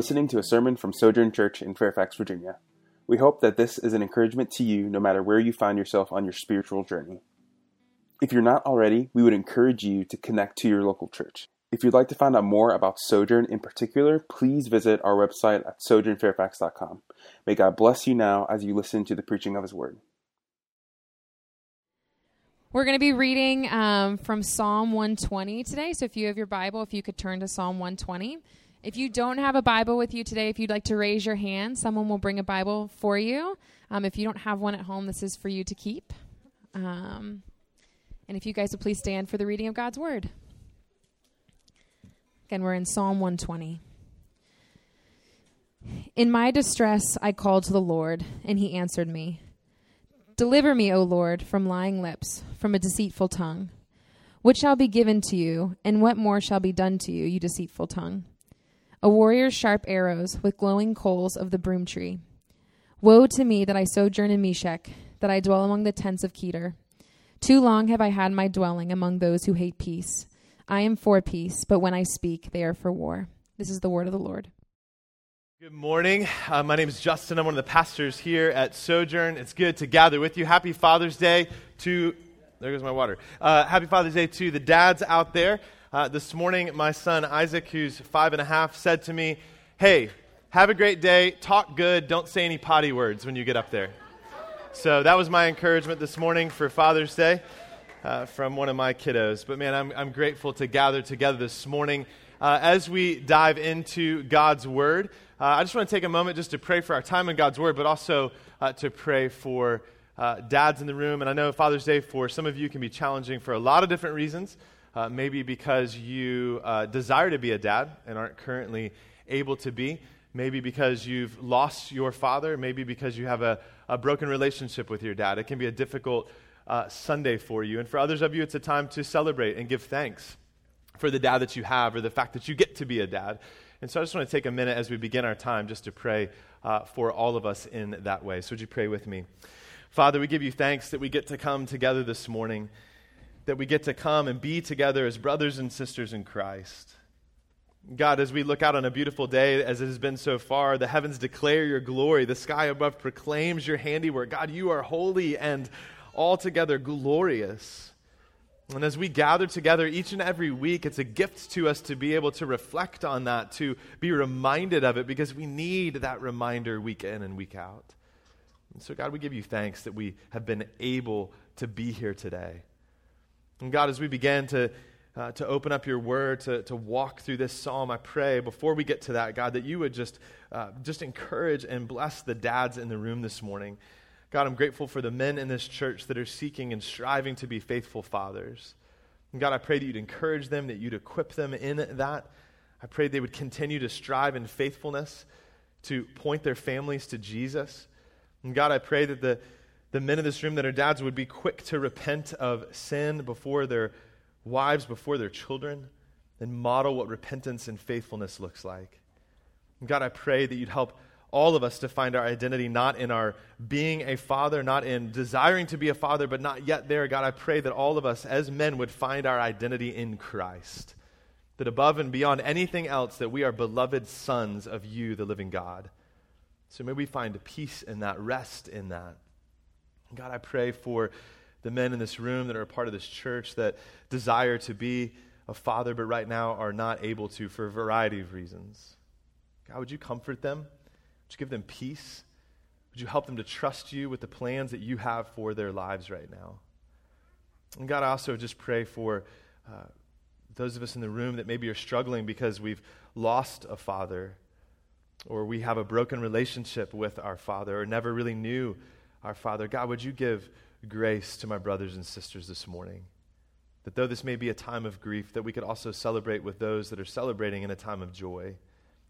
listening to a sermon from Sojourn Church in Fairfax, Virginia. We hope that this is an encouragement to you no matter where you find yourself on your spiritual journey. If you're not already, we would encourage you to connect to your local church. If you'd like to find out more about Sojourn in particular, please visit our website at sojournfairfax.com. May God bless you now as you listen to the preaching of His Word. We're going to be reading um, from Psalm 120 today. So if you have your Bible, if you could turn to Psalm 120. If you don't have a Bible with you today, if you'd like to raise your hand, someone will bring a Bible for you. Um, if you don't have one at home, this is for you to keep. Um, and if you guys would please stand for the reading of God's Word. Again, we're in Psalm 120. In my distress, I called to the Lord, and he answered me. Deliver me, O Lord, from lying lips, from a deceitful tongue. What shall be given to you, and what more shall be done to you, you deceitful tongue? A warrior's sharp arrows with glowing coals of the broom tree. Woe to me that I sojourn in Meshech, that I dwell among the tents of Kedar. Too long have I had my dwelling among those who hate peace. I am for peace, but when I speak, they are for war. This is the word of the Lord. Good morning. Uh, my name is Justin. I'm one of the pastors here at Sojourn. It's good to gather with you. Happy Father's Day to, there goes my water. Uh, happy Father's Day to the dads out there. Uh, this morning, my son Isaac, who's five and a half, said to me, Hey, have a great day, talk good, don't say any potty words when you get up there. So that was my encouragement this morning for Father's Day uh, from one of my kiddos. But man, I'm, I'm grateful to gather together this morning. Uh, as we dive into God's Word, uh, I just want to take a moment just to pray for our time in God's Word, but also uh, to pray for uh, dads in the room. And I know Father's Day for some of you can be challenging for a lot of different reasons. Uh, maybe because you uh, desire to be a dad and aren't currently able to be. Maybe because you've lost your father. Maybe because you have a, a broken relationship with your dad. It can be a difficult uh, Sunday for you. And for others of you, it's a time to celebrate and give thanks for the dad that you have or the fact that you get to be a dad. And so I just want to take a minute as we begin our time just to pray uh, for all of us in that way. So would you pray with me? Father, we give you thanks that we get to come together this morning that we get to come and be together as brothers and sisters in Christ. God, as we look out on a beautiful day, as it has been so far, the heavens declare your glory, the sky above proclaims your handiwork. God, you are holy and altogether glorious. And as we gather together each and every week, it's a gift to us to be able to reflect on that, to be reminded of it, because we need that reminder week in and week out. And so, God, we give you thanks that we have been able to be here today. And God, as we begin to, uh, to open up your word, to, to walk through this psalm, I pray before we get to that, God, that you would just, uh, just encourage and bless the dads in the room this morning. God, I'm grateful for the men in this church that are seeking and striving to be faithful fathers. And God, I pray that you'd encourage them, that you'd equip them in that. I pray they would continue to strive in faithfulness to point their families to Jesus. And God, I pray that the, the men in this room that are dads would be quick to repent of sin before their wives, before their children, and model what repentance and faithfulness looks like. And God, I pray that you'd help all of us to find our identity not in our being a father, not in desiring to be a father, but not yet there. God, I pray that all of us as men would find our identity in Christ. That above and beyond anything else, that we are beloved sons of you, the living God. So may we find peace in that, rest in that. God, I pray for the men in this room that are a part of this church that desire to be a father, but right now are not able to for a variety of reasons. God, would you comfort them? Would you give them peace? Would you help them to trust you with the plans that you have for their lives right now? And God, I also just pray for uh, those of us in the room that maybe are struggling because we've lost a father, or we have a broken relationship with our father, or never really knew our Father. God, would you give grace to my brothers and sisters this morning? That though this may be a time of grief, that we could also celebrate with those that are celebrating in a time of joy.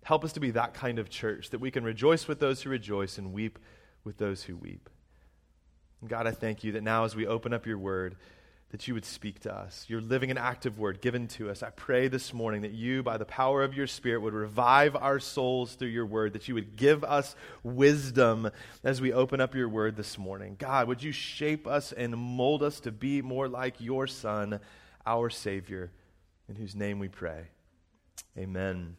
Help us to be that kind of church, that we can rejoice with those who rejoice and weep with those who weep. God, I thank you that now as we open up your word, that you would speak to us. Your living and active word given to us. I pray this morning that you, by the power of your Spirit, would revive our souls through your word, that you would give us wisdom as we open up your word this morning. God, would you shape us and mold us to be more like your Son, our Savior, in whose name we pray. Amen.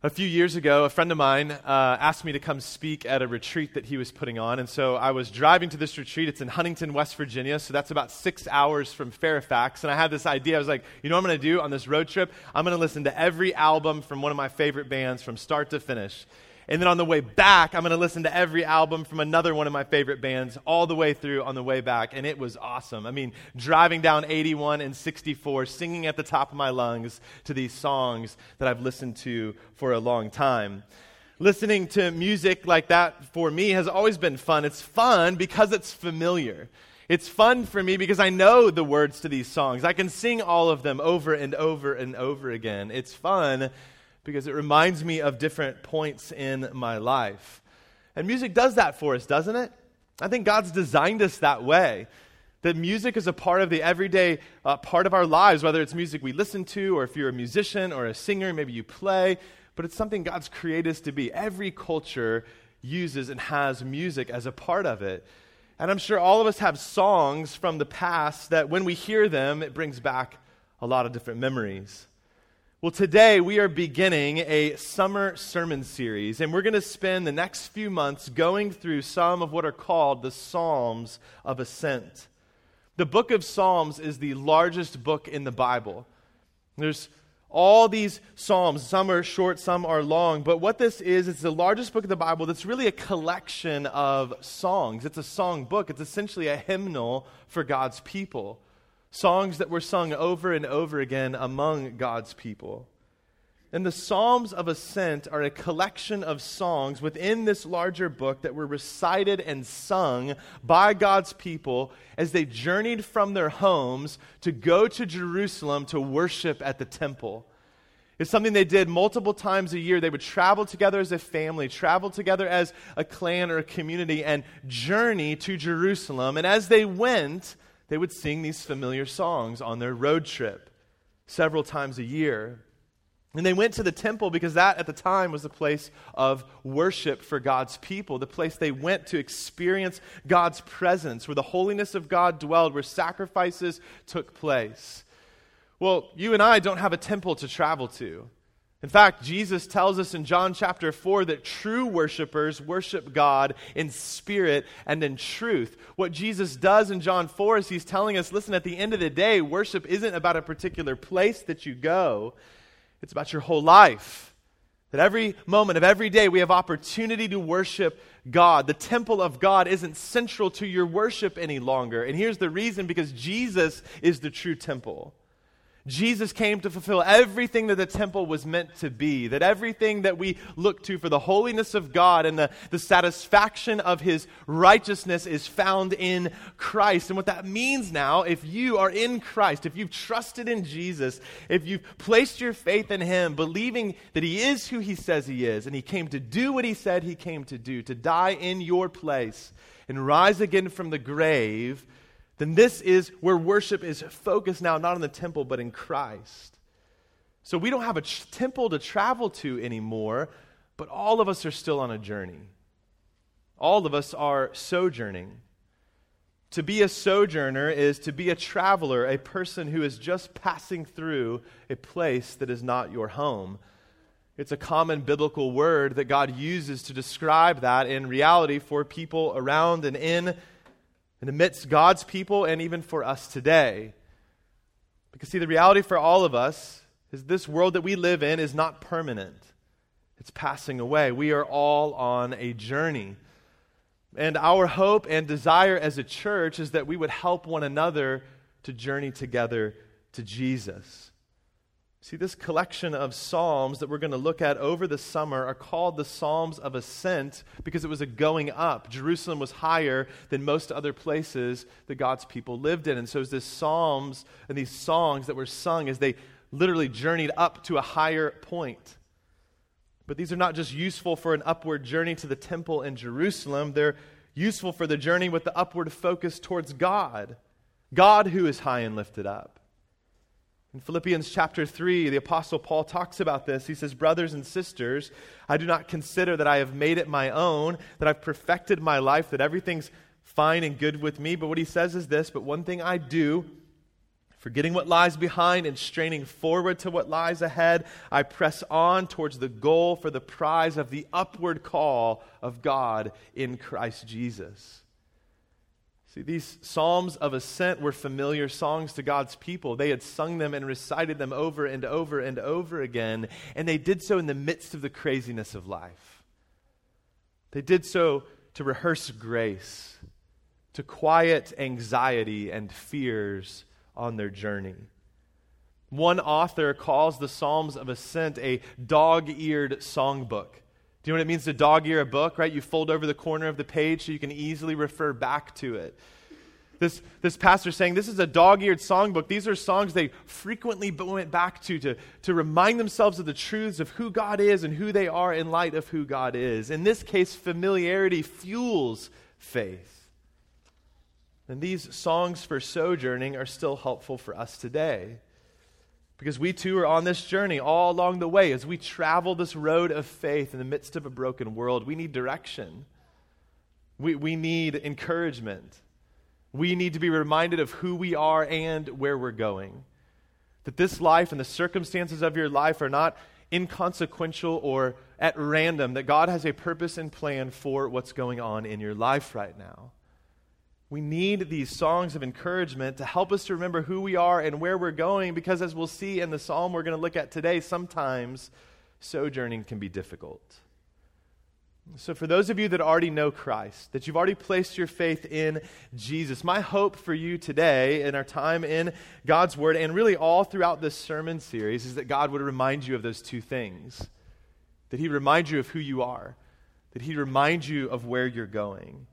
A few years ago, a friend of mine uh, asked me to come speak at a retreat that he was putting on. And so I was driving to this retreat. It's in Huntington, West Virginia. So that's about six hours from Fairfax. And I had this idea. I was like, you know what I'm going to do on this road trip? I'm going to listen to every album from one of my favorite bands from start to finish. And then on the way back, I'm going to listen to every album from another one of my favorite bands all the way through on the way back. And it was awesome. I mean, driving down 81 and 64, singing at the top of my lungs to these songs that I've listened to for a long time. Listening to music like that for me has always been fun. It's fun because it's familiar. It's fun for me because I know the words to these songs. I can sing all of them over and over and over again. It's fun because it reminds me of different points in my life. And music does that for us, doesn't it? I think God's designed us that way. That music is a part of the everyday uh, part of our lives, whether it's music we listen to, or if you're a musician or a singer, maybe you play, but it's something God's created us to be. Every culture uses and has music as a part of it. And I'm sure all of us have songs from the past that when we hear them, it brings back a lot of different memories. Well, today we are beginning a summer sermon series, and we're going to spend the next few months going through some of what are called the Psalms of Ascent. The book of Psalms is the largest book in the Bible. There's all these Psalms, some are short, some are long, but what this is, it's the largest book of the Bible that's really a collection of songs. It's a song book, it's essentially a hymnal for God's people songs that were sung over and over again among God's people. And the Psalms of Ascent are a collection of songs within this larger book that were recited and sung by God's people as they journeyed from their homes to go to Jerusalem to worship at the temple. It's something they did multiple times a year. They would travel together as a family, travel together as a clan or a community, and journey to Jerusalem. And as they went, they would sing these familiar songs on their road trip several times a year. And they went to the temple because that at the time was the place of worship for God's people, the place they went to experience God's presence, where the holiness of God dwelled, where sacrifices took place. Well, you and I don't have a temple to travel to. In fact, Jesus tells us in John chapter 4 that true worshipers worship God in spirit and in truth. What Jesus does in John 4 is he's telling us listen, at the end of the day, worship isn't about a particular place that you go, it's about your whole life. That every moment of every day we have opportunity to worship God. The temple of God isn't central to your worship any longer. And here's the reason because Jesus is the true temple. Jesus came to fulfill everything that the temple was meant to be, that everything that we look to for the holiness of God and the, the satisfaction of his righteousness is found in Christ. And what that means now, if you are in Christ, if you've trusted in Jesus, if you've placed your faith in him, believing that he is who he says he is, and he came to do what he said he came to do, to die in your place and rise again from the grave then this is where worship is focused now, not on the temple, but in Christ. So we don't have a temple to travel to anymore, but all of us are still on a journey. All of us are sojourning. To be a sojourner is to be a traveler, a person who is just passing through a place that is not your home. It's a common biblical word that God uses to describe that in reality for people around and in and amidst God's people and even for us today. Because, see, the reality for all of us is this world that we live in is not permanent, it's passing away. We are all on a journey. And our hope and desire as a church is that we would help one another to journey together to Jesus. See, this collection of Psalms that we're going to look at over the summer are called the Psalms of Ascent because it was a going up. Jerusalem was higher than most other places that God's people lived in. And so it's this Psalms and these songs that were sung as they literally journeyed up to a higher point. But these are not just useful for an upward journey to the temple in Jerusalem, they're useful for the journey with the upward focus towards God. God who is high and lifted up. In Philippians chapter 3, the Apostle Paul talks about this. He says, Brothers and sisters, I do not consider that I have made it my own, that I've perfected my life, that everything's fine and good with me. But what he says is this But one thing I do, Forgetting what lies behind and straining forward to what lies ahead, I press on towards the goal for the prize of the upward call of God in Christ Jesus. See, these Psalms of Ascent were familiar songs to God's people. They had sung them and recited them over and over and over again, and they did so in the midst of the craziness of life. They did so to rehearse grace, to quiet anxiety and fears on their journey. One author calls the Psalms of Ascent a dog eared songbook. Do you know what it means to dog ear a book, right? You fold over the corner of the page so you can easily refer back to it. This, this pastor saying this is a dog eared songbook. These are songs they frequently went back to, to to remind themselves of the truths of who God is and who they are in light of who God is. In this case, familiarity fuels faith. And these songs for sojourning are still helpful for us today. Because we too are on this journey all along the way as we travel this road of faith in the midst of a broken world. We need direction, we, we need encouragement. We need to be reminded of who we are and where we're going. That this life and the circumstances of your life are not inconsequential or at random, that God has a purpose and plan for what's going on in your life right now. We need these songs of encouragement to help us to remember who we are and where we're going because, as we'll see in the psalm we're going to look at today, sometimes sojourning can be difficult. So, for those of you that already know Christ, that you've already placed your faith in Jesus, my hope for you today in our time in God's Word and really all throughout this sermon series is that God would remind you of those two things. That He'd remind you of who you are, that He'd remind you of where you're going.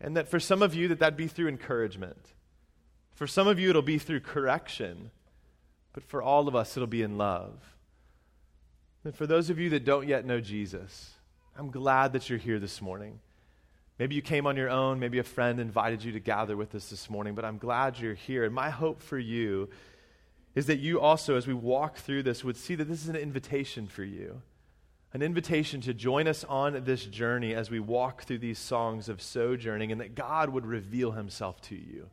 And that for some of you, that that'd be through encouragement. For some of you, it'll be through correction. But for all of us, it'll be in love. And for those of you that don't yet know Jesus, I'm glad that you're here this morning. Maybe you came on your own, maybe a friend invited you to gather with us this morning, but I'm glad you're here. And my hope for you is that you also, as we walk through this, would see that this is an invitation for you an invitation to join us on this journey as we walk through these songs of sojourning, and that God would reveal himself to you.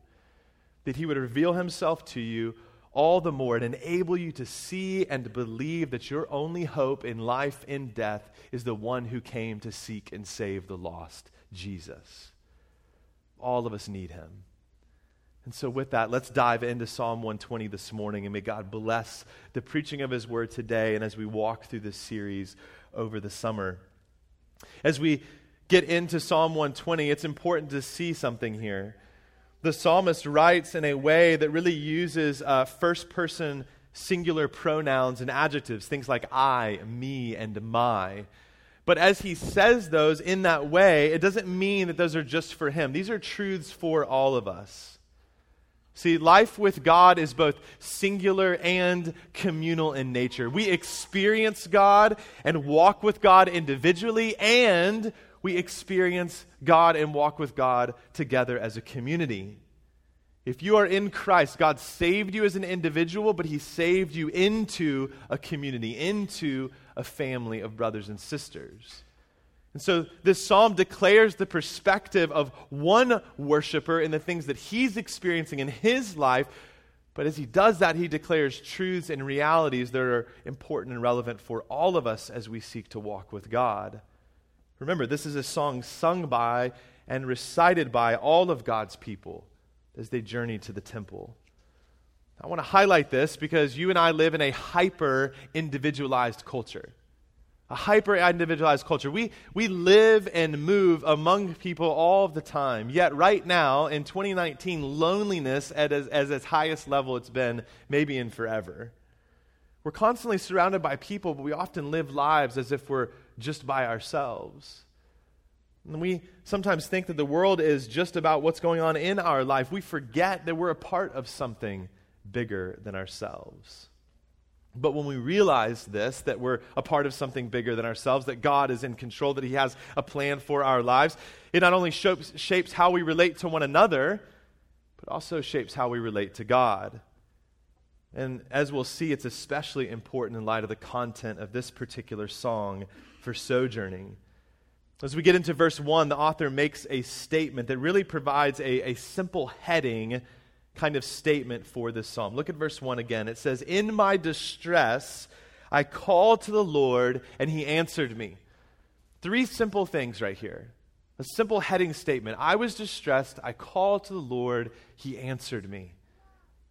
That he would reveal himself to you all the more and enable you to see and believe that your only hope in life and death is the one who came to seek and save the lost, Jesus. All of us need him. And so, with that, let's dive into Psalm 120 this morning, and may God bless the preaching of his word today and as we walk through this series over the summer. As we get into Psalm 120, it's important to see something here. The psalmist writes in a way that really uses uh, first person singular pronouns and adjectives, things like I, me, and my. But as he says those in that way, it doesn't mean that those are just for him. These are truths for all of us. See, life with God is both singular and communal in nature. We experience God and walk with God individually, and we experience God and walk with God together as a community. If you are in Christ, God saved you as an individual, but He saved you into a community, into a family of brothers and sisters. And so this psalm declares the perspective of one worshiper in the things that he's experiencing in his life. But as he does that, he declares truths and realities that are important and relevant for all of us as we seek to walk with God. Remember, this is a song sung by and recited by all of God's people as they journey to the temple. I want to highlight this because you and I live in a hyper individualized culture a hyper individualized culture. We, we live and move among people all the time. Yet, right now, in 2019, loneliness at as, as its highest level it's been maybe in forever. We're constantly surrounded by people, but we often live lives as if we're just by ourselves. And we sometimes think that the world is just about what's going on in our life. We forget that we're a part of something bigger than ourselves. But when we realize this, that we're a part of something bigger than ourselves, that God is in control, that He has a plan for our lives, it not only shapes, how we relate to one another, but also shapes how we relate to God. And as we'll see, it's especially important in light of the content of this particular song for sojourning. As we get into verse 1, the author makes a statement that really provides a, a simple heading kind of statement for this psalm. Look at verse 1 again. It says, In my distress, I called to the Lord, and he answered me. Three simple things right here. A simple heading statement. I was distressed. I called to the Lord. He answered me.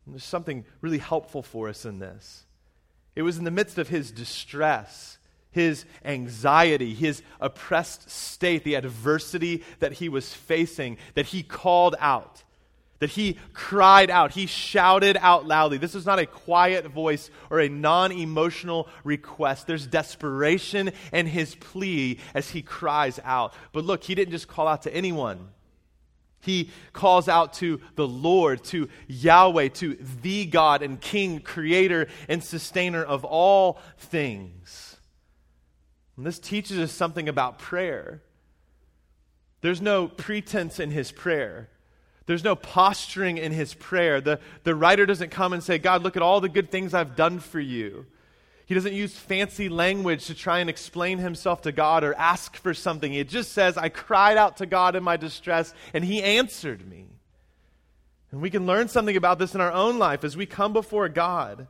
And there's something really helpful for us in this. It was in the midst of his distress, his anxiety, his oppressed state, the adversity that he was facing, that he called out that he cried out. He shouted out loudly. This is not a quiet voice or a non emotional request. There's desperation in his plea as he cries out. But look, he didn't just call out to anyone. He calls out to the Lord, to Yahweh, to the God and King, creator and sustainer of all things. And this teaches us something about prayer. There's no pretense in his prayer. There's no posturing in his prayer. The, the writer doesn't come and say, God, look at all the good things I've done for you. He doesn't use fancy language to try and explain himself to God or ask for something. It just says, I cried out to God in my distress, and he answered me. And we can learn something about this in our own life as we come before God.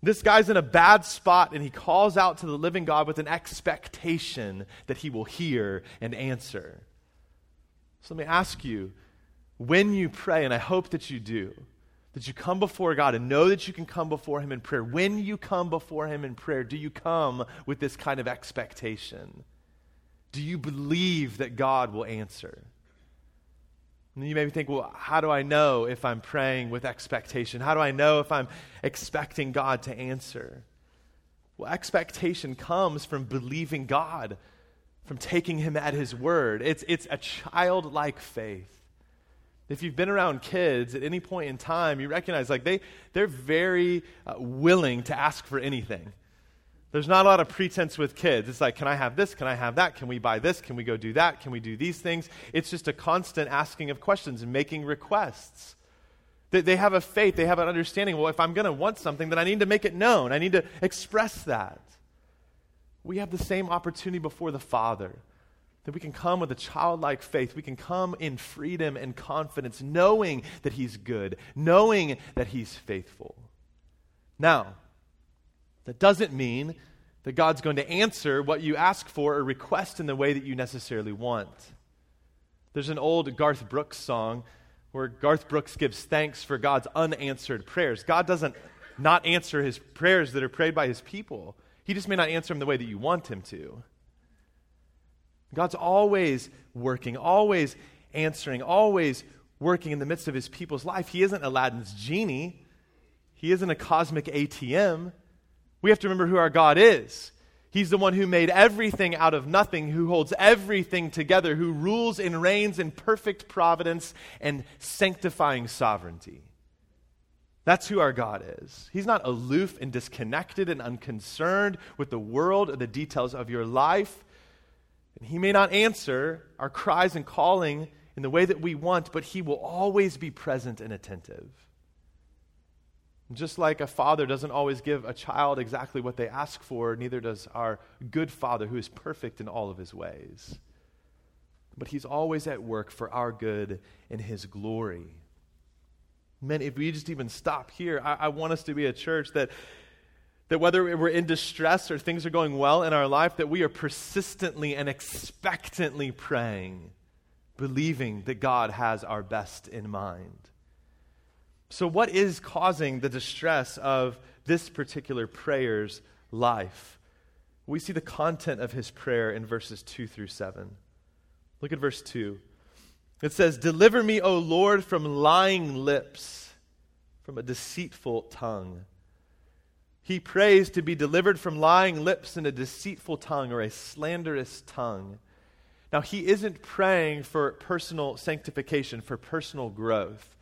This guy's in a bad spot, and he calls out to the living God with an expectation that he will hear and answer. So let me ask you when you pray, and I hope that you do, that you come before God and know that you can come before Him in prayer. When you come before Him in prayer, do you come with this kind of expectation? Do you believe that God will answer? And you maybe think, well, how do I know if I'm praying with expectation? How do I know if I'm expecting God to answer? Well, expectation comes from believing God, from taking Him at His word. It's, it's a childlike faith. If you've been around kids at any point in time, you recognize like they, they're very uh, willing to ask for anything. There's not a lot of pretense with kids. It's like, can I have this? Can I have that? Can we buy this? Can we go do that? Can we do these things? It's just a constant asking of questions and making requests. They, they have a faith, they have an understanding. Well, if I'm going to want something, then I need to make it known, I need to express that. We have the same opportunity before the Father. That we can come with a childlike faith. We can come in freedom and confidence, knowing that He's good, knowing that He's faithful. Now, that doesn't mean that God's going to answer what you ask for or request in the way that you necessarily want. There's an old Garth Brooks song where Garth Brooks gives thanks for God's unanswered prayers. God doesn't not answer his prayers that are prayed by his people. He just may not answer them the way that you want him to. God's always working, always answering, always working in the midst of his people's life. He isn't Aladdin's genie, he isn't a cosmic ATM. We have to remember who our God is. He's the one who made everything out of nothing, who holds everything together, who rules and reigns in perfect providence and sanctifying sovereignty. That's who our God is. He's not aloof and disconnected and unconcerned with the world or the details of your life. And He may not answer our cries and calling in the way that we want, but He will always be present and attentive. Just like a father doesn't always give a child exactly what they ask for, neither does our good Father who is perfect in all of his ways. But he's always at work for our good and his glory. Men, if we just even stop here, I, I want us to be a church that that whether we're in distress or things are going well in our life, that we are persistently and expectantly praying, believing that God has our best in mind. So, what is causing the distress of this particular prayer's life? We see the content of his prayer in verses 2 through 7. Look at verse 2. It says, Deliver me, O Lord, from lying lips, from a deceitful tongue. He prays to be delivered from lying lips and a deceitful tongue or a slanderous tongue. Now, he isn't praying for personal sanctification, for personal growth.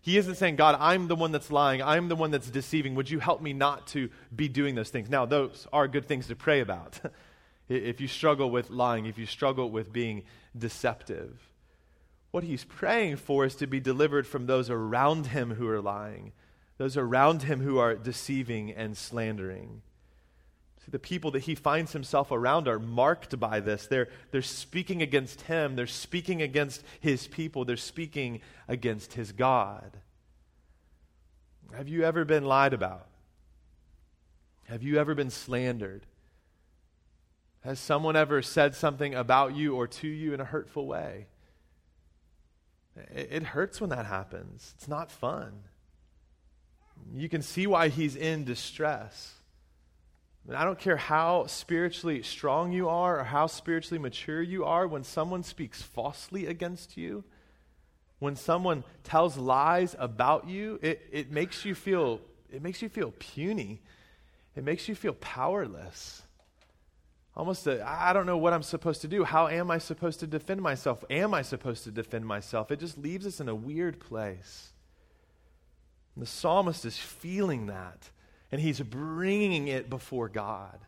He isn't saying, God, I'm the one that's lying. I'm the one that's deceiving. Would you help me not to be doing those things? Now, those are good things to pray about. if you struggle with lying, if you struggle with being deceptive, what he's praying for is to be delivered from those around him who are lying those around him who are deceiving and slandering. See, the people that he finds himself around are marked by this. They're, they're speaking against him, they're speaking against his people, they're speaking against his God. Have you ever been lied about? Have you ever been slandered? Has someone ever said something about you or to you in a hurtful way? It, it hurts when that happens. It's not fun. You can see why he's in distress. I don't care how spiritually strong you are or how spiritually mature you are, when someone speaks falsely against you, when someone tells lies about you, it, it makes you feel it makes you feel puny. It makes you feel powerless. Almost, I don't know what I'm supposed to do. How am I supposed to defend myself? Am I supposed to defend myself? It just leaves us in a weird place. And the psalmist is feeling that, and he's bringing it before God.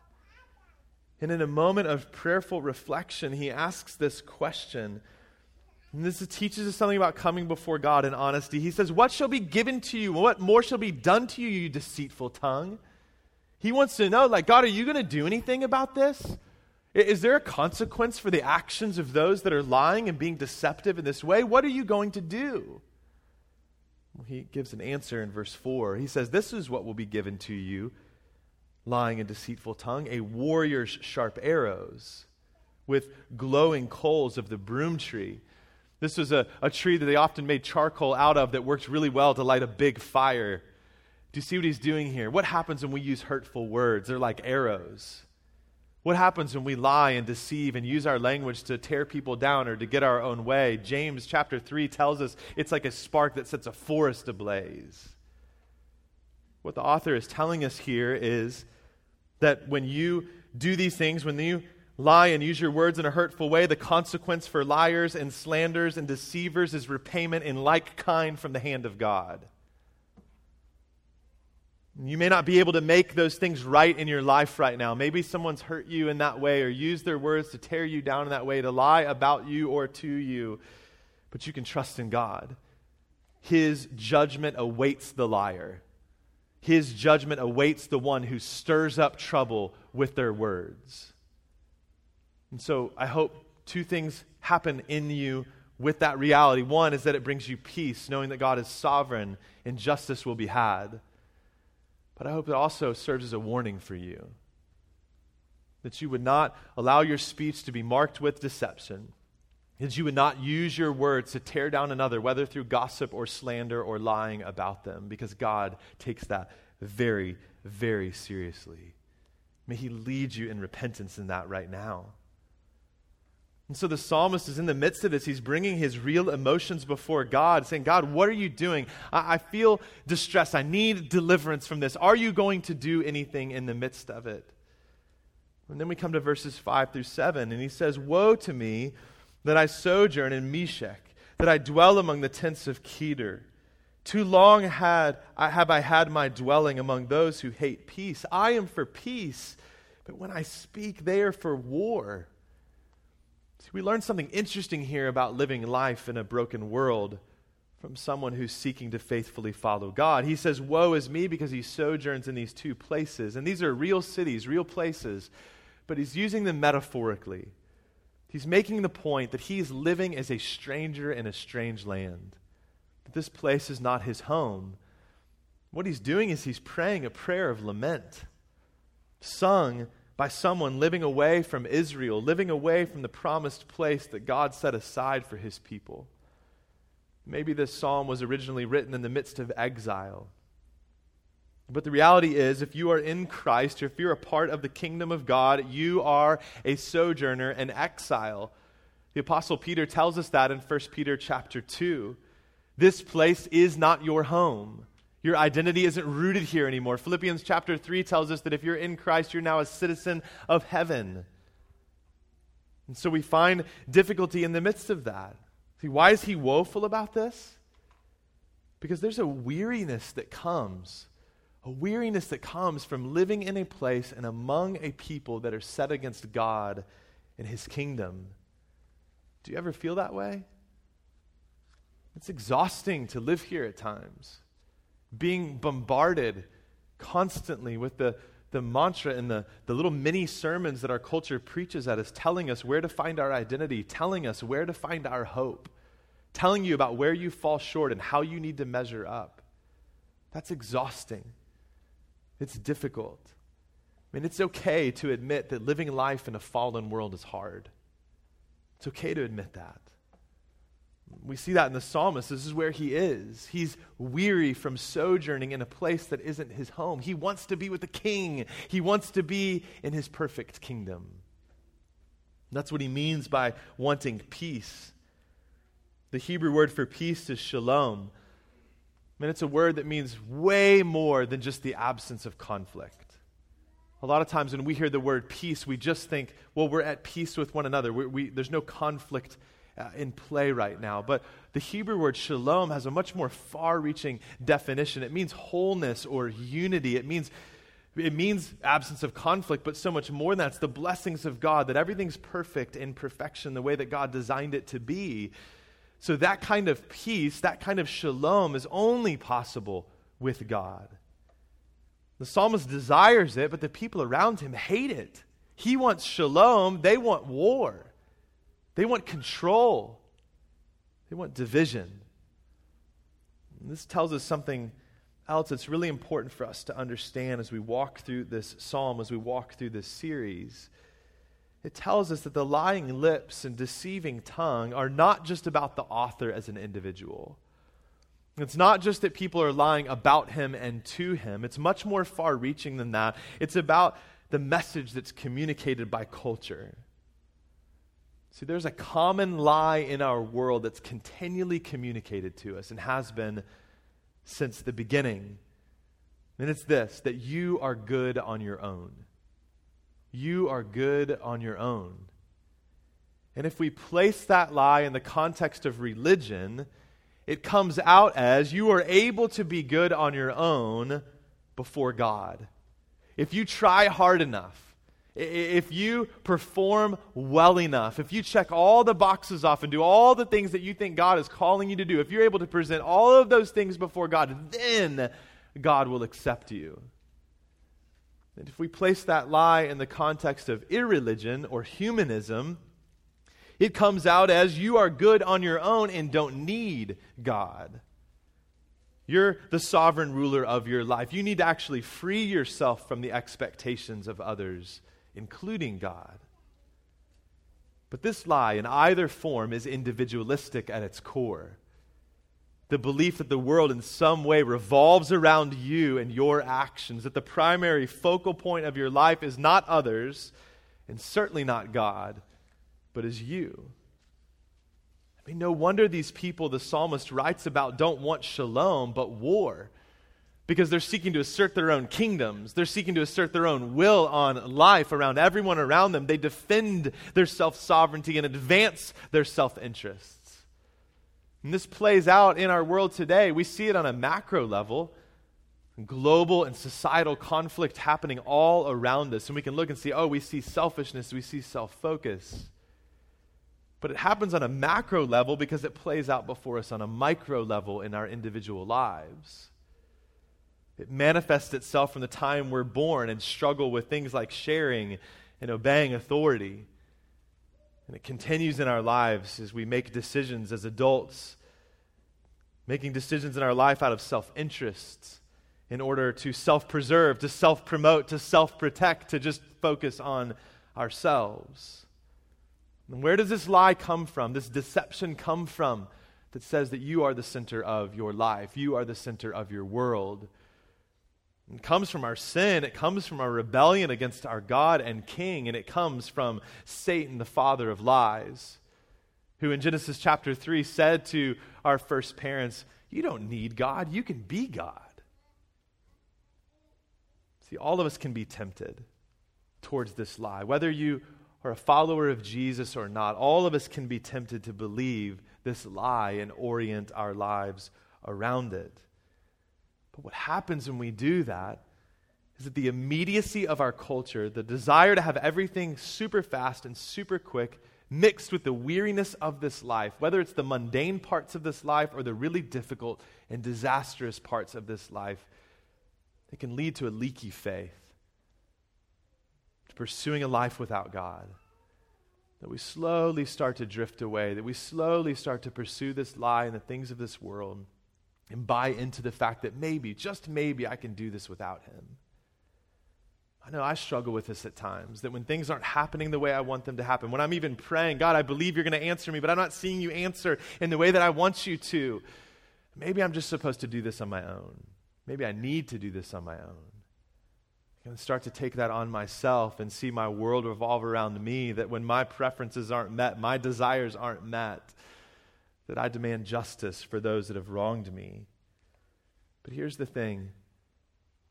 And in a moment of prayerful reflection, he asks this question. And this teaches us something about coming before God in honesty. He says, What shall be given to you? What more shall be done to you, you deceitful tongue? He wants to know, like, God, are you going to do anything about this? Is there a consequence for the actions of those that are lying and being deceptive in this way? What are you going to do? He gives an answer in verse 4. He says, This is what will be given to you, lying and deceitful tongue, a warrior's sharp arrows with glowing coals of the broom tree. This was a, a tree that they often made charcoal out of that worked really well to light a big fire. Do you see what he's doing here? What happens when we use hurtful words? They're like arrows. What happens when we lie and deceive and use our language to tear people down or to get our own way? James chapter 3 tells us it's like a spark that sets a forest ablaze. What the author is telling us here is that when you do these things, when you lie and use your words in a hurtful way, the consequence for liars and slanders and deceivers is repayment in like kind from the hand of God. You may not be able to make those things right in your life right now. Maybe someone's hurt you in that way or used their words to tear you down in that way, to lie about you or to you. But you can trust in God. His judgment awaits the liar, His judgment awaits the one who stirs up trouble with their words. And so I hope two things happen in you with that reality. One is that it brings you peace, knowing that God is sovereign and justice will be had. But I hope it also serves as a warning for you that you would not allow your speech to be marked with deception, that you would not use your words to tear down another, whether through gossip or slander or lying about them, because God takes that very, very seriously. May He lead you in repentance in that right now. And so the psalmist is in the midst of this. He's bringing his real emotions before God, saying, God, what are you doing? I, I, feel distressed. I need deliverance from this. Are you going to do anything in the midst of it? And then we come to verses 5 through 7, and he says, Woe to me that I sojourn in Meshech, that I dwell among the tents of Kedar. Too long had, I, have I had my dwelling among those who hate peace. I am for peace, but when I speak, they are for war. See, we learn something interesting here about living life in a broken world from someone who's seeking to faithfully follow God. He says, Woe is me because he sojourns in these two places. And these are real cities, real places, but he's using them metaphorically. He's making the point that he's living as a stranger in a strange land, that this place is not his home. What he's doing is he's praying a prayer of lament, sung by someone living away from Israel, living away from the promised place that God set aside for his people. Maybe this psalm was originally written in the midst of exile. But the reality is, if you are in Christ, or if you're a part of the kingdom of God, you are a sojourner, an exile. The apostle Peter tells us that in 1 Peter chapter 2. This place is not your home. Your identity isn't rooted here anymore. Philippians chapter 3 tells us that if you're in Christ, you're now a citizen of heaven. And so we find difficulty in the midst of that. See, why is he woeful about this? Because there's a weariness that comes, a weariness that comes from living in a place and among a people that are set against God and his kingdom. Do you ever feel that way? It's exhausting to live here at times being bombarded constantly with the, the mantra and the, the little mini sermons that our culture preaches at us, telling us where to find our identity, telling us where to find our hope, telling you about where you fall short and how you need to measure up. That's exhausting. It's difficult. I mean, it's okay to admit that living life in a fallen world is hard. It's okay to admit that. We see that in the psalmist. This is where he is. He's weary from sojourning in a place that isn't his home. He wants to be with the king, he wants to be in his perfect kingdom. That's what he means by wanting peace. The Hebrew word for peace is shalom. I mean, it's a word that means way more than just the absence of conflict. A lot of times when we hear the word peace, we just think, well, we're at peace with one another. We, we, there's no conflict uh, in play right now. But the Hebrew word shalom has a much more far reaching definition. It means wholeness or unity. It means it means absence of conflict, but so much more than that. It's the blessings of God, that everything's perfect in perfection, the way that God designed it to be. So, that kind of peace, that kind of shalom is only possible with God. The psalmist desires it, but the people around him hate it. He wants shalom, they want war, they want control, they want division. And this tells us something else that's really important for us to understand as we walk through this psalm, as we walk through this series. It tells us that the lying lips and deceiving tongue are not just about the author as an individual. It's not just that people are lying about him and to him, it's much more far reaching than that. It's about the message that's communicated by culture. See, there's a common lie in our world that's continually communicated to us and has been since the beginning. And it's this that you are good on your own. You are good on your own. And if we place that lie in the context of religion, it comes out as you are able to be good on your own before God. If you try hard enough, if you perform well enough, if you check all the boxes off and do all the things that you think God is calling you to do, if you're able to present all of those things before God, then God will accept you. And if we place that lie in the context of irreligion or humanism, it comes out as you are good on your own and don't need God. You're the sovereign ruler of your life. You need to actually free yourself from the expectations of others including God. But this lie, in either form, is individualistic at its core. The belief that the world in some way revolves around you and your actions, that the primary focal point of your life is not others, and certainly not God, but is you. I mean, no wonder these people the psalmist writes about don't want shalom, but war because they're seeking to assert their own kingdoms. They're seeking to assert their own will on life around everyone around them. They defend their self sovereignty and advance their self interests. And this plays out in our world today. We see it on a macro level global and societal conflict happening all around us. And we can look and see, oh, we see selfishness, we see self focus. But it happens on a macro level because it plays out before us on a micro level in our individual lives. It manifests itself from the time we're born and struggle with things like sharing and obeying authority. And it continues in our lives as we make decisions as adults, making decisions in our life out of self interest in order to self preserve, to self promote, to self protect, to just focus on ourselves. And where does this lie come from, this deception come from that says that you are the center of your life, you are the center of your world? It comes from our sin. It comes from our rebellion against our God and King. And it comes from Satan, the father of lies, who in Genesis chapter 3 said to our first parents, You don't need God, you can be God. See, all of us can be tempted towards this lie. Whether you are a follower of Jesus or not, all of us can be tempted to believe this lie and orient our lives around it. But what happens when we do that is that the immediacy of our culture, the desire to have everything super fast and super quick, mixed with the weariness of this life, whether it's the mundane parts of this life or the really difficult and disastrous parts of this life, it can lead to a leaky faith, to pursuing a life without God. That we slowly start to drift away, that we slowly start to pursue this lie and the things of this world and buy into the fact that maybe, just maybe, I can do this without Him. I know I struggle with this at times, that when things aren't happening the way I want them to happen, when I'm even praying, God, I believe you're going to answer me, but I'm not seeing you answer in the way that I want you to, maybe I'm just supposed to do this on my own. Maybe I need to do this on my own. I'm going to start to take that on myself and see my world revolve around me, that when my preferences aren't met, my desires aren't met, that I demand justice for those that have wronged me. But here's the thing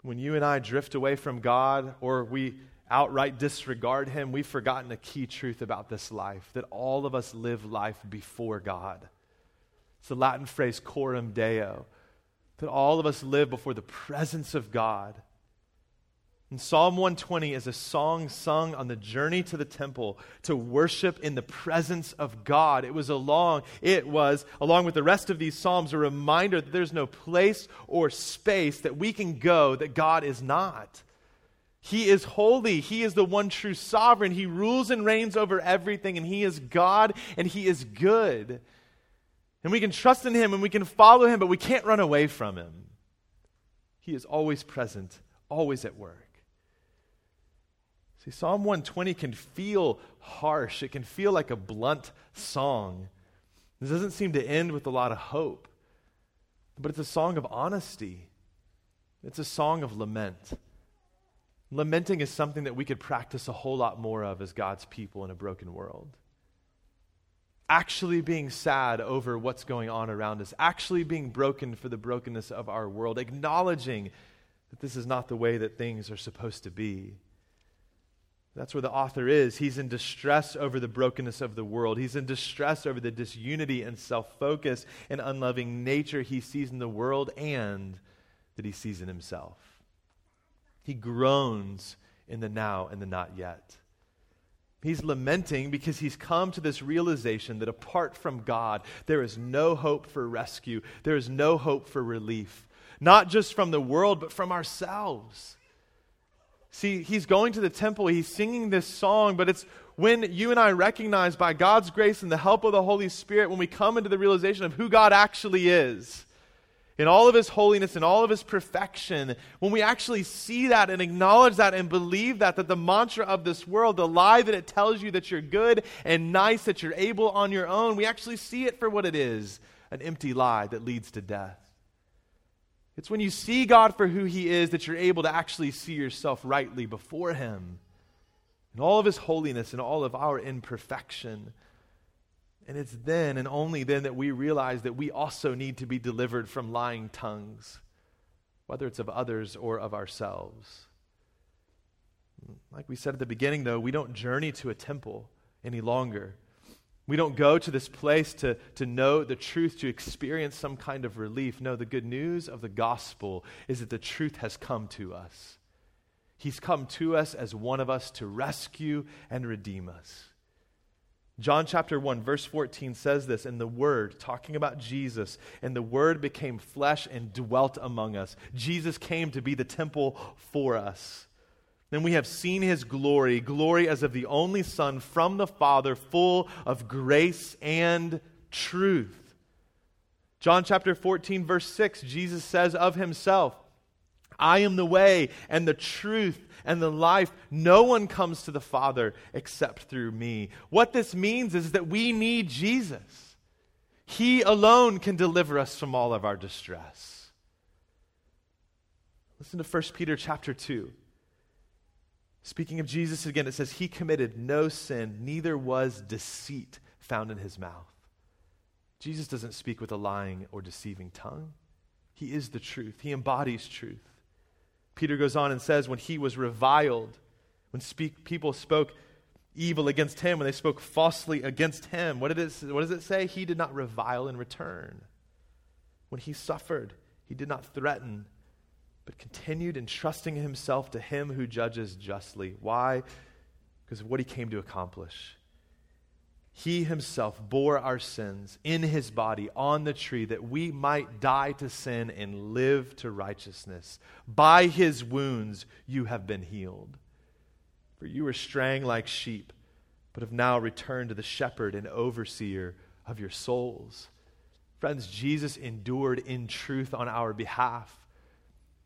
when you and I drift away from God or we outright disregard Him, we've forgotten a key truth about this life that all of us live life before God. It's the Latin phrase coram deo, that all of us live before the presence of God. And Psalm 120 is a song sung on the journey to the temple to worship in the presence of God. It was along, it was, along with the rest of these Psalms, a reminder that there's no place or space that we can go that God is not. He is holy. He is the one true sovereign. He rules and reigns over everything, and He is God, and He is good. And we can trust in Him and we can follow Him, but we can't run away from Him. He is always present, always at work. See, Psalm 120 can feel harsh, it can feel like a blunt song. This doesn't seem to end with a lot of hope, but it's a song of honesty, it's a song of lament. Lamenting is something that we could practice a whole lot more of as God's people in a broken world. Actually being sad over what's going on around us, actually being broken for the brokenness of our world, acknowledging that this is not the way that things are supposed to be. That's where the author is. He's in distress over the brokenness of the world. He's in distress over the disunity and self focus and unloving nature he sees in the world and that he sees in himself. He groans in the now and the not yet. He's lamenting because he's come to this realization that apart from God, there is no hope for rescue, there is no hope for relief, not just from the world, but from ourselves. See, he's going to the temple, he's singing this song, but it's when you and I recognize by God's grace and the help of the Holy Spirit, when we come into the realization of who God actually is, in all of his holiness and all of his perfection, when we actually see that and acknowledge that and believe that, that the mantra of this world, the lie that it tells you that you're good and nice, that you're able on your own, we actually see it for what it is an empty lie that leads to death. It's when you see God for who He is that you're able to actually see yourself rightly before Him in all of His holiness and all of our imperfection. And it's then and only then that we realize that we also need to be delivered from lying tongues, whether it's of others or of ourselves. Like we said at the beginning, though, we don't journey to a temple any longer. We don't go to this place to, to know the truth, to experience some kind of relief. No, the good news of the gospel is that the truth has come to us. He's come to us as one of us to rescue and redeem us. John chapter 1, verse 14 says this, and the Word, talking about Jesus, and the Word became flesh and dwelt among us. Jesus came to be the temple for us. Then we have seen his glory, glory as of the only Son from the Father, full of grace and truth. John chapter 14, verse 6, Jesus says of himself, I am the way and the truth and the life. No one comes to the Father except through me. What this means is that we need Jesus. He alone can deliver us from all of our distress. Listen to 1 Peter chapter 2. Speaking of Jesus again, it says, He committed no sin, neither was deceit found in his mouth. Jesus doesn't speak with a lying or deceiving tongue. He is the truth, he embodies truth. Peter goes on and says, When he was reviled, when speak, people spoke evil against him, when they spoke falsely against him, what, did it, what does it say? He did not revile in return. When he suffered, he did not threaten but continued entrusting himself to him who judges justly. Why? Because of what he came to accomplish. He himself bore our sins in his body on the tree that we might die to sin and live to righteousness. By his wounds you have been healed. For you were straying like sheep, but have now returned to the shepherd and overseer of your souls. Friends, Jesus endured in truth on our behalf.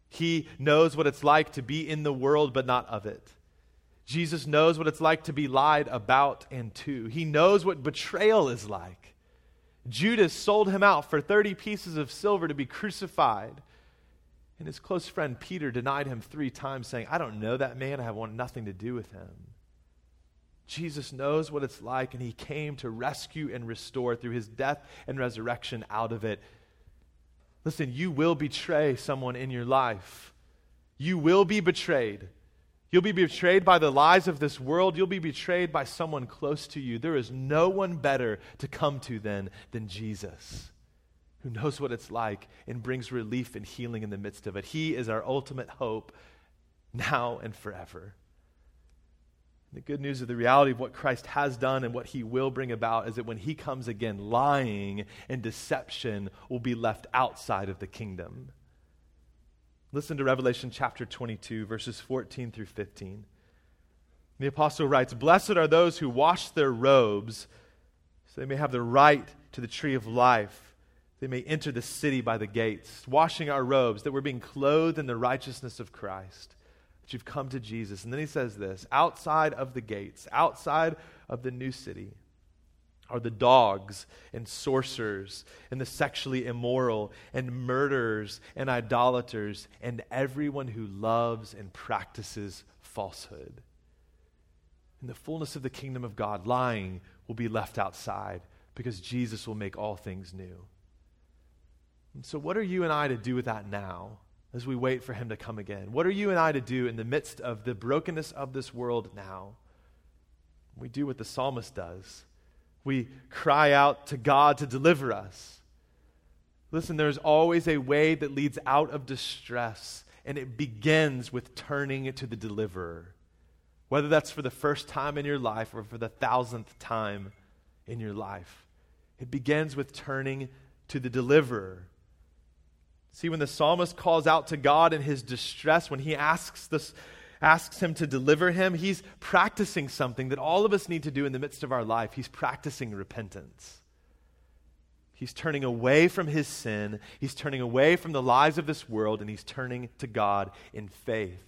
He knows what it's like to be in the world but not of it. Jesus knows what it's like to be lied about and to. He knows what betrayal is like. Judas sold him out for 30 pieces of silver to be crucified. And his close friend Peter denied him three times, saying, I don't know that man. I have want nothing to do with him. Jesus knows what it's like, and he came to rescue and restore through his death and resurrection out of it. Listen, you will betray someone in your life. You will be betrayed. You'll be betrayed by the lies of this world. You'll be betrayed by someone close to you. There is no one better to come to then than Jesus, who knows what it's like and brings relief and healing in the midst of it. He is our ultimate hope now and forever. The good news of the reality of what Christ has done and what he will bring about is that when he comes again, lying and deception will be left outside of the kingdom. Listen to Revelation chapter 22, verses 14 through 15. The apostle writes Blessed are those who wash their robes, so they may have the right to the tree of life. They may enter the city by the gates, washing our robes, that we're being clothed in the righteousness of Christ, that you've come to Jesus. And then he says this outside of the gates, outside of the new city, are the dogs and sorcerers and the sexually immoral and murderers and idolaters and everyone who loves and practices falsehood. In the fullness of the kingdom of God, lying will be left outside because Jesus will make all things new. And so, what are you and I to do with that now as we wait for Him to come again? What are you and I to do in the midst of the brokenness of this world now? We do what the psalmist does we cry out to God to deliver us. Listen, there's always a way that leads out of distress, and it begins with turning to the deliverer. Whether that's for the first time in your life or for the thousandth time in your life, it begins with turning to the deliverer. See, when the psalmist calls out to God in his distress, when he asks this, asks him to deliver him, he's practicing something that all of us need to do in the midst of our life. He's practicing repentance. He's turning away from his sin, he's turning away from the lies of this world, and he's turning to God in faith.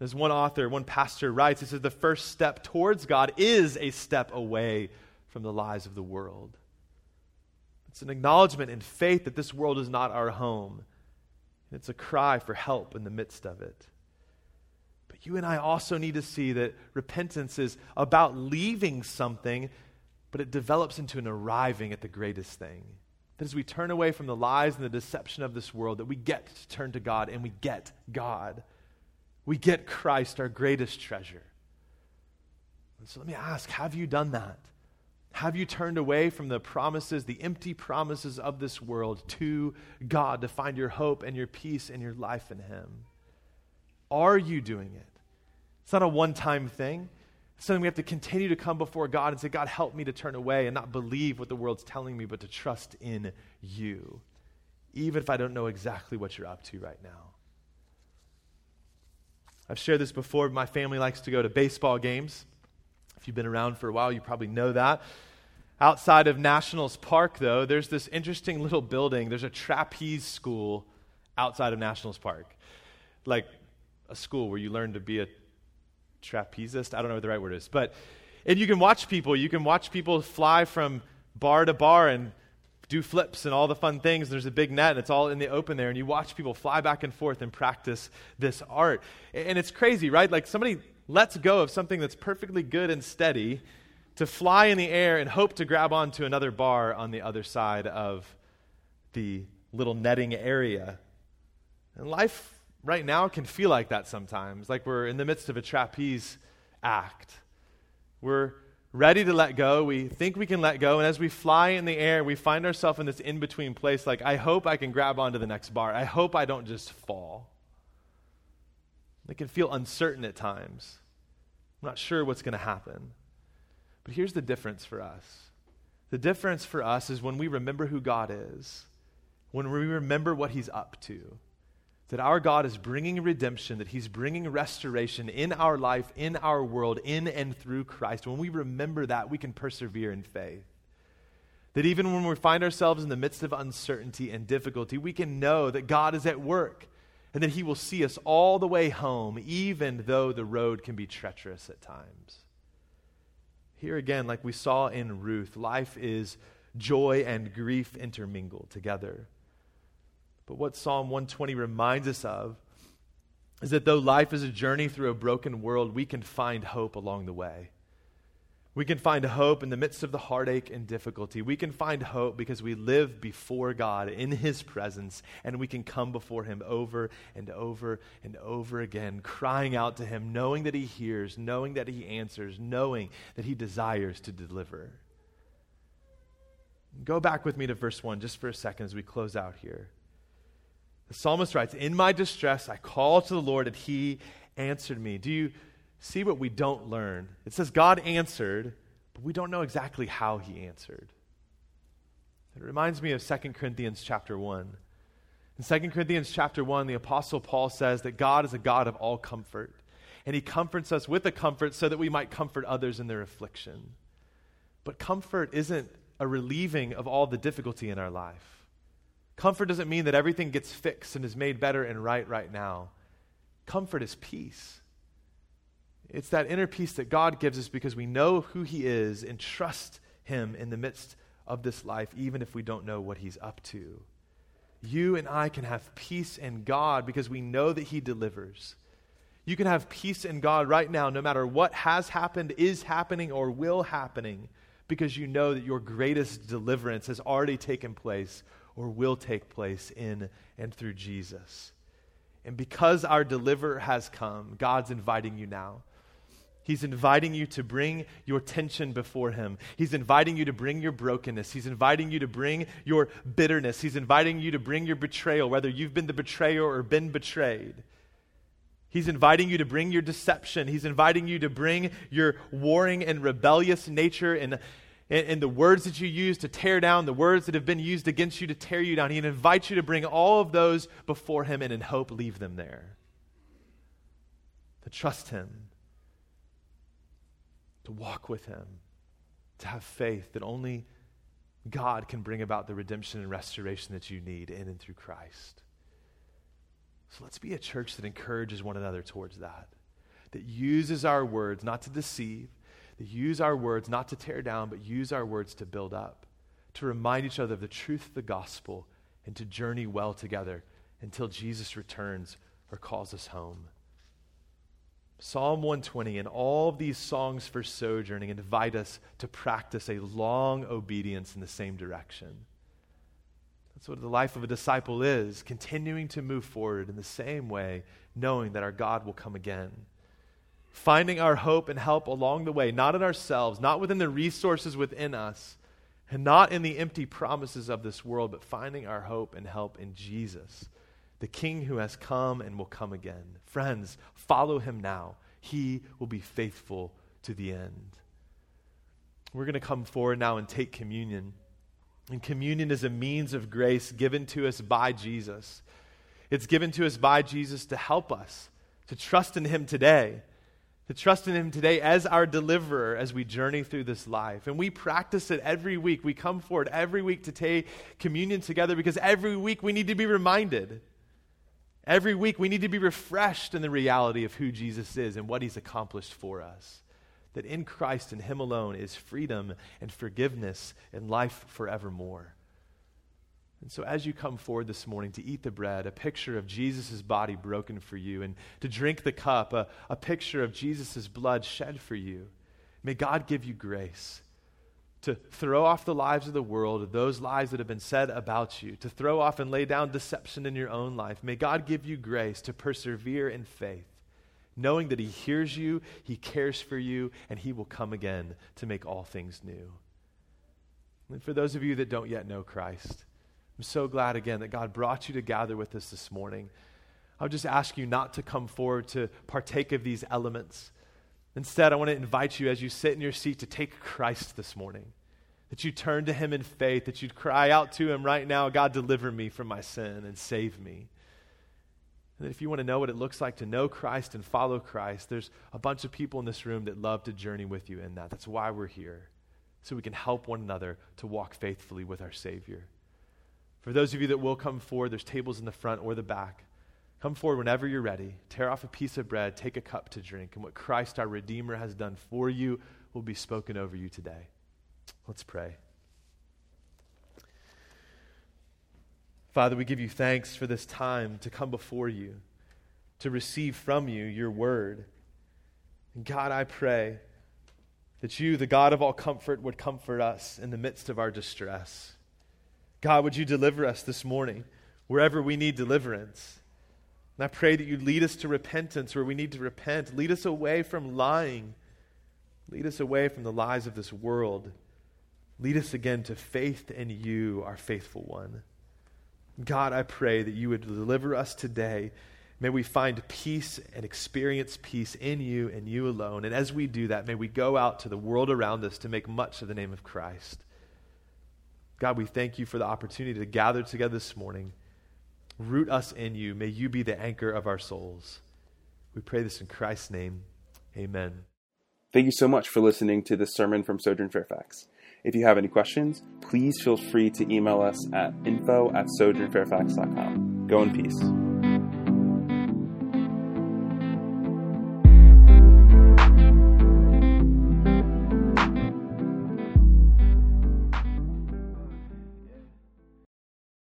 As one author, one pastor writes, he says, the first step towards God is a step away from the lies of the world. It's an acknowledgement in faith that this world is not our home. It's a cry for help in the midst of it But you and I also need to see that repentance is about leaving something, but it develops into an arriving at the greatest thing. That as we turn away from the lies and the deception of this world, that we get to turn to God and we get God. We get Christ, our greatest treasure. And so let me ask have you done that? Have you turned away from the promises, the empty promises of this world, to God to find your hope and your peace and your life in Him? Are you doing it? It's not a one time thing. It's something we have to continue to come before God and say, God, help me to turn away and not believe what the world's telling me, but to trust in you, even if I don't know exactly what you're up to right now. I've shared this before. My family likes to go to baseball games. If you've been around for a while, you probably know that. Outside of Nationals Park, though, there's this interesting little building. There's a trapeze school outside of Nationals Park. Like a school where you learn to be a trapezist. I don't know what the right word is. But, and you can watch people. You can watch people fly from bar to bar and do flips and all the fun things. There's a big net, and it's all in the open there. And you watch people fly back and forth and practice this art. And it's crazy, right? Like somebody lets go of something that's perfectly good and steady to fly in the air and hope to grab onto another bar on the other side of the little netting area. And life right now can feel like that sometimes, like we're in the midst of a trapeze act. We're ready to let go. We think we can let go. And as we fly in the air, we find ourselves in this in between place like, I hope I can grab onto the next bar. I hope I don't just fall. It can feel uncertain at times. I'm not sure what's going to happen. But here's the difference for us the difference for us is when we remember who God is, when we remember what He's up to that our God is bringing redemption, that He's bringing restoration in our life, in our world, in and through Christ. When we remember that, we can persevere in faith. That even when we find ourselves in the midst of uncertainty and difficulty, we can know that God is at work and that He will see us all the way home, even though the road can be treacherous at times. Here again, like we saw in Ruth, life is joy and grief intermingled together. But what Psalm 120 reminds us of is that though life is a journey through a broken world, we can find hope along the way. We can find hope in the midst of the heartache and difficulty. We can find hope because we live before God in His presence, and we can come before Him over and over and over again, crying out to Him, knowing that He hears, knowing that He answers, knowing that He desires to deliver. Go back with me to verse 1 just for a second as we close out here. The psalmist writes, In my distress, I called to the Lord, and He answered me. Do you see what we don't learn. It says God answered, but we don't know exactly how he answered. It reminds me of 2 Corinthians chapter 1. In 2 Corinthians chapter 1, the apostle Paul says that God is a God of all comfort, and he comforts us with a comfort so that we might comfort others in their affliction. But comfort isn't a relieving of all the difficulty in our life. Comfort doesn't mean that everything gets fixed and is made better and right right now. Comfort is peace. It's that inner peace that God gives us because we know who He is and trust Him in the midst of this life, even if we don't know what He's up to. You and I can have peace in God because we know that He delivers. You can have peace in God right now, no matter what has happened, is happening, or will happening, because you know that your greatest deliverance has already taken place or will take place in and through Jesus. And because our deliverer has come, God's inviting you now He's inviting you to bring your tension before Him. He's inviting you to bring your brokenness. He's inviting you to bring your bitterness. He's inviting you to bring your betrayal, whether you've been the betrayer or been betrayed. He's inviting you to bring your deception. He's inviting you to bring your warring and rebellious nature and, and, the words that you use to tear down, the words that have been used against you to tear you down. He invites you to bring all of those before Him and in hope leave them there. To trust Him to walk with Him, to have faith that only God can bring about the redemption and restoration that you need in and through Christ. So let's be a church that encourages one another towards that, that uses our words not to deceive, that use our words not to tear down, but use our words to build up, to remind each other of the truth of the gospel, and to journey well together until Jesus returns or calls us home. Psalm 120 and all of these songs for sojourning invite us to practice a long obedience in the same direction. That's what the life of a disciple is, continuing to move forward in the same way, knowing that our God will come again. Finding our hope and help along the way, not in ourselves, not within the resources within us, and not in the empty promises of this world, but finding our hope and help in Jesus the King who has come and will come again. Friends, follow him now. He will be faithful to the end. We're going to come forward now and take communion. And communion is a means of grace given to us by Jesus. It's given to us by Jesus to help us, to trust in him today, to trust in him today as our deliverer as we journey through this life. And we practice it every week. We come forward every week to take communion together because every week we need to be reminded Every week, we need to be refreshed in the reality of who Jesus is and what he's accomplished for us. That in Christ and him alone is freedom and forgiveness and life forevermore. And so, as you come forward this morning to eat the bread, a picture of Jesus' body broken for you, and to drink the cup, a, a picture of Jesus' blood shed for you, may God give you grace to throw off the lives of the world, those lies that have been said about you, to throw off and lay down deception in your own life. May God give you grace to persevere in faith, knowing that He hears you, He cares for you, and He will come again to make all things new. And for those of you that don't yet know Christ, I'm so glad again that God brought you to gather with us this morning. I'll just ask you not to come forward to partake of these elements. Instead, I want to invite you as you sit in your seat to take Christ this morning. That you turn to him in faith, that you'd cry out to him right now, God, deliver me from my sin and save me. And if you want to know what it looks like to know Christ and follow Christ, there's a bunch of people in this room that love to journey with you in that. That's why we're here. so we can help one another to walk faithfully with our Savior. For those of you that will come forward, there's tables in the front or the back. Come forward whenever you're ready. Tear off a piece of bread, take a cup to drink, and what Christ our Redeemer has done for you will be spoken over you today. Let's pray. Father, we give you thanks for this time to come before you, to receive from you your word. And God, I pray that you, the God of all comfort, would comfort us in the midst of our distress. God, would you deliver us this morning wherever we need deliverance? And I pray that you lead us to repentance where we need to repent. Lead us away from lying. Lead us away from the lies of this world. Lead us again to faith in you, our faithful one. God, I pray that you would deliver us today. May we find peace and experience peace in you and you alone. And as we do that, may we go out to the world around us to make much of the name of Christ. God, we thank you for the opportunity to gather together this morning. Root us in you. May you be the anchor of our souls. We pray this in Christ's name. Amen. Thank you so much for listening to this sermon from Sojourn Fairfax. If you have any questions, please feel free to email us at info at sojournfairfax.com. Go in peace.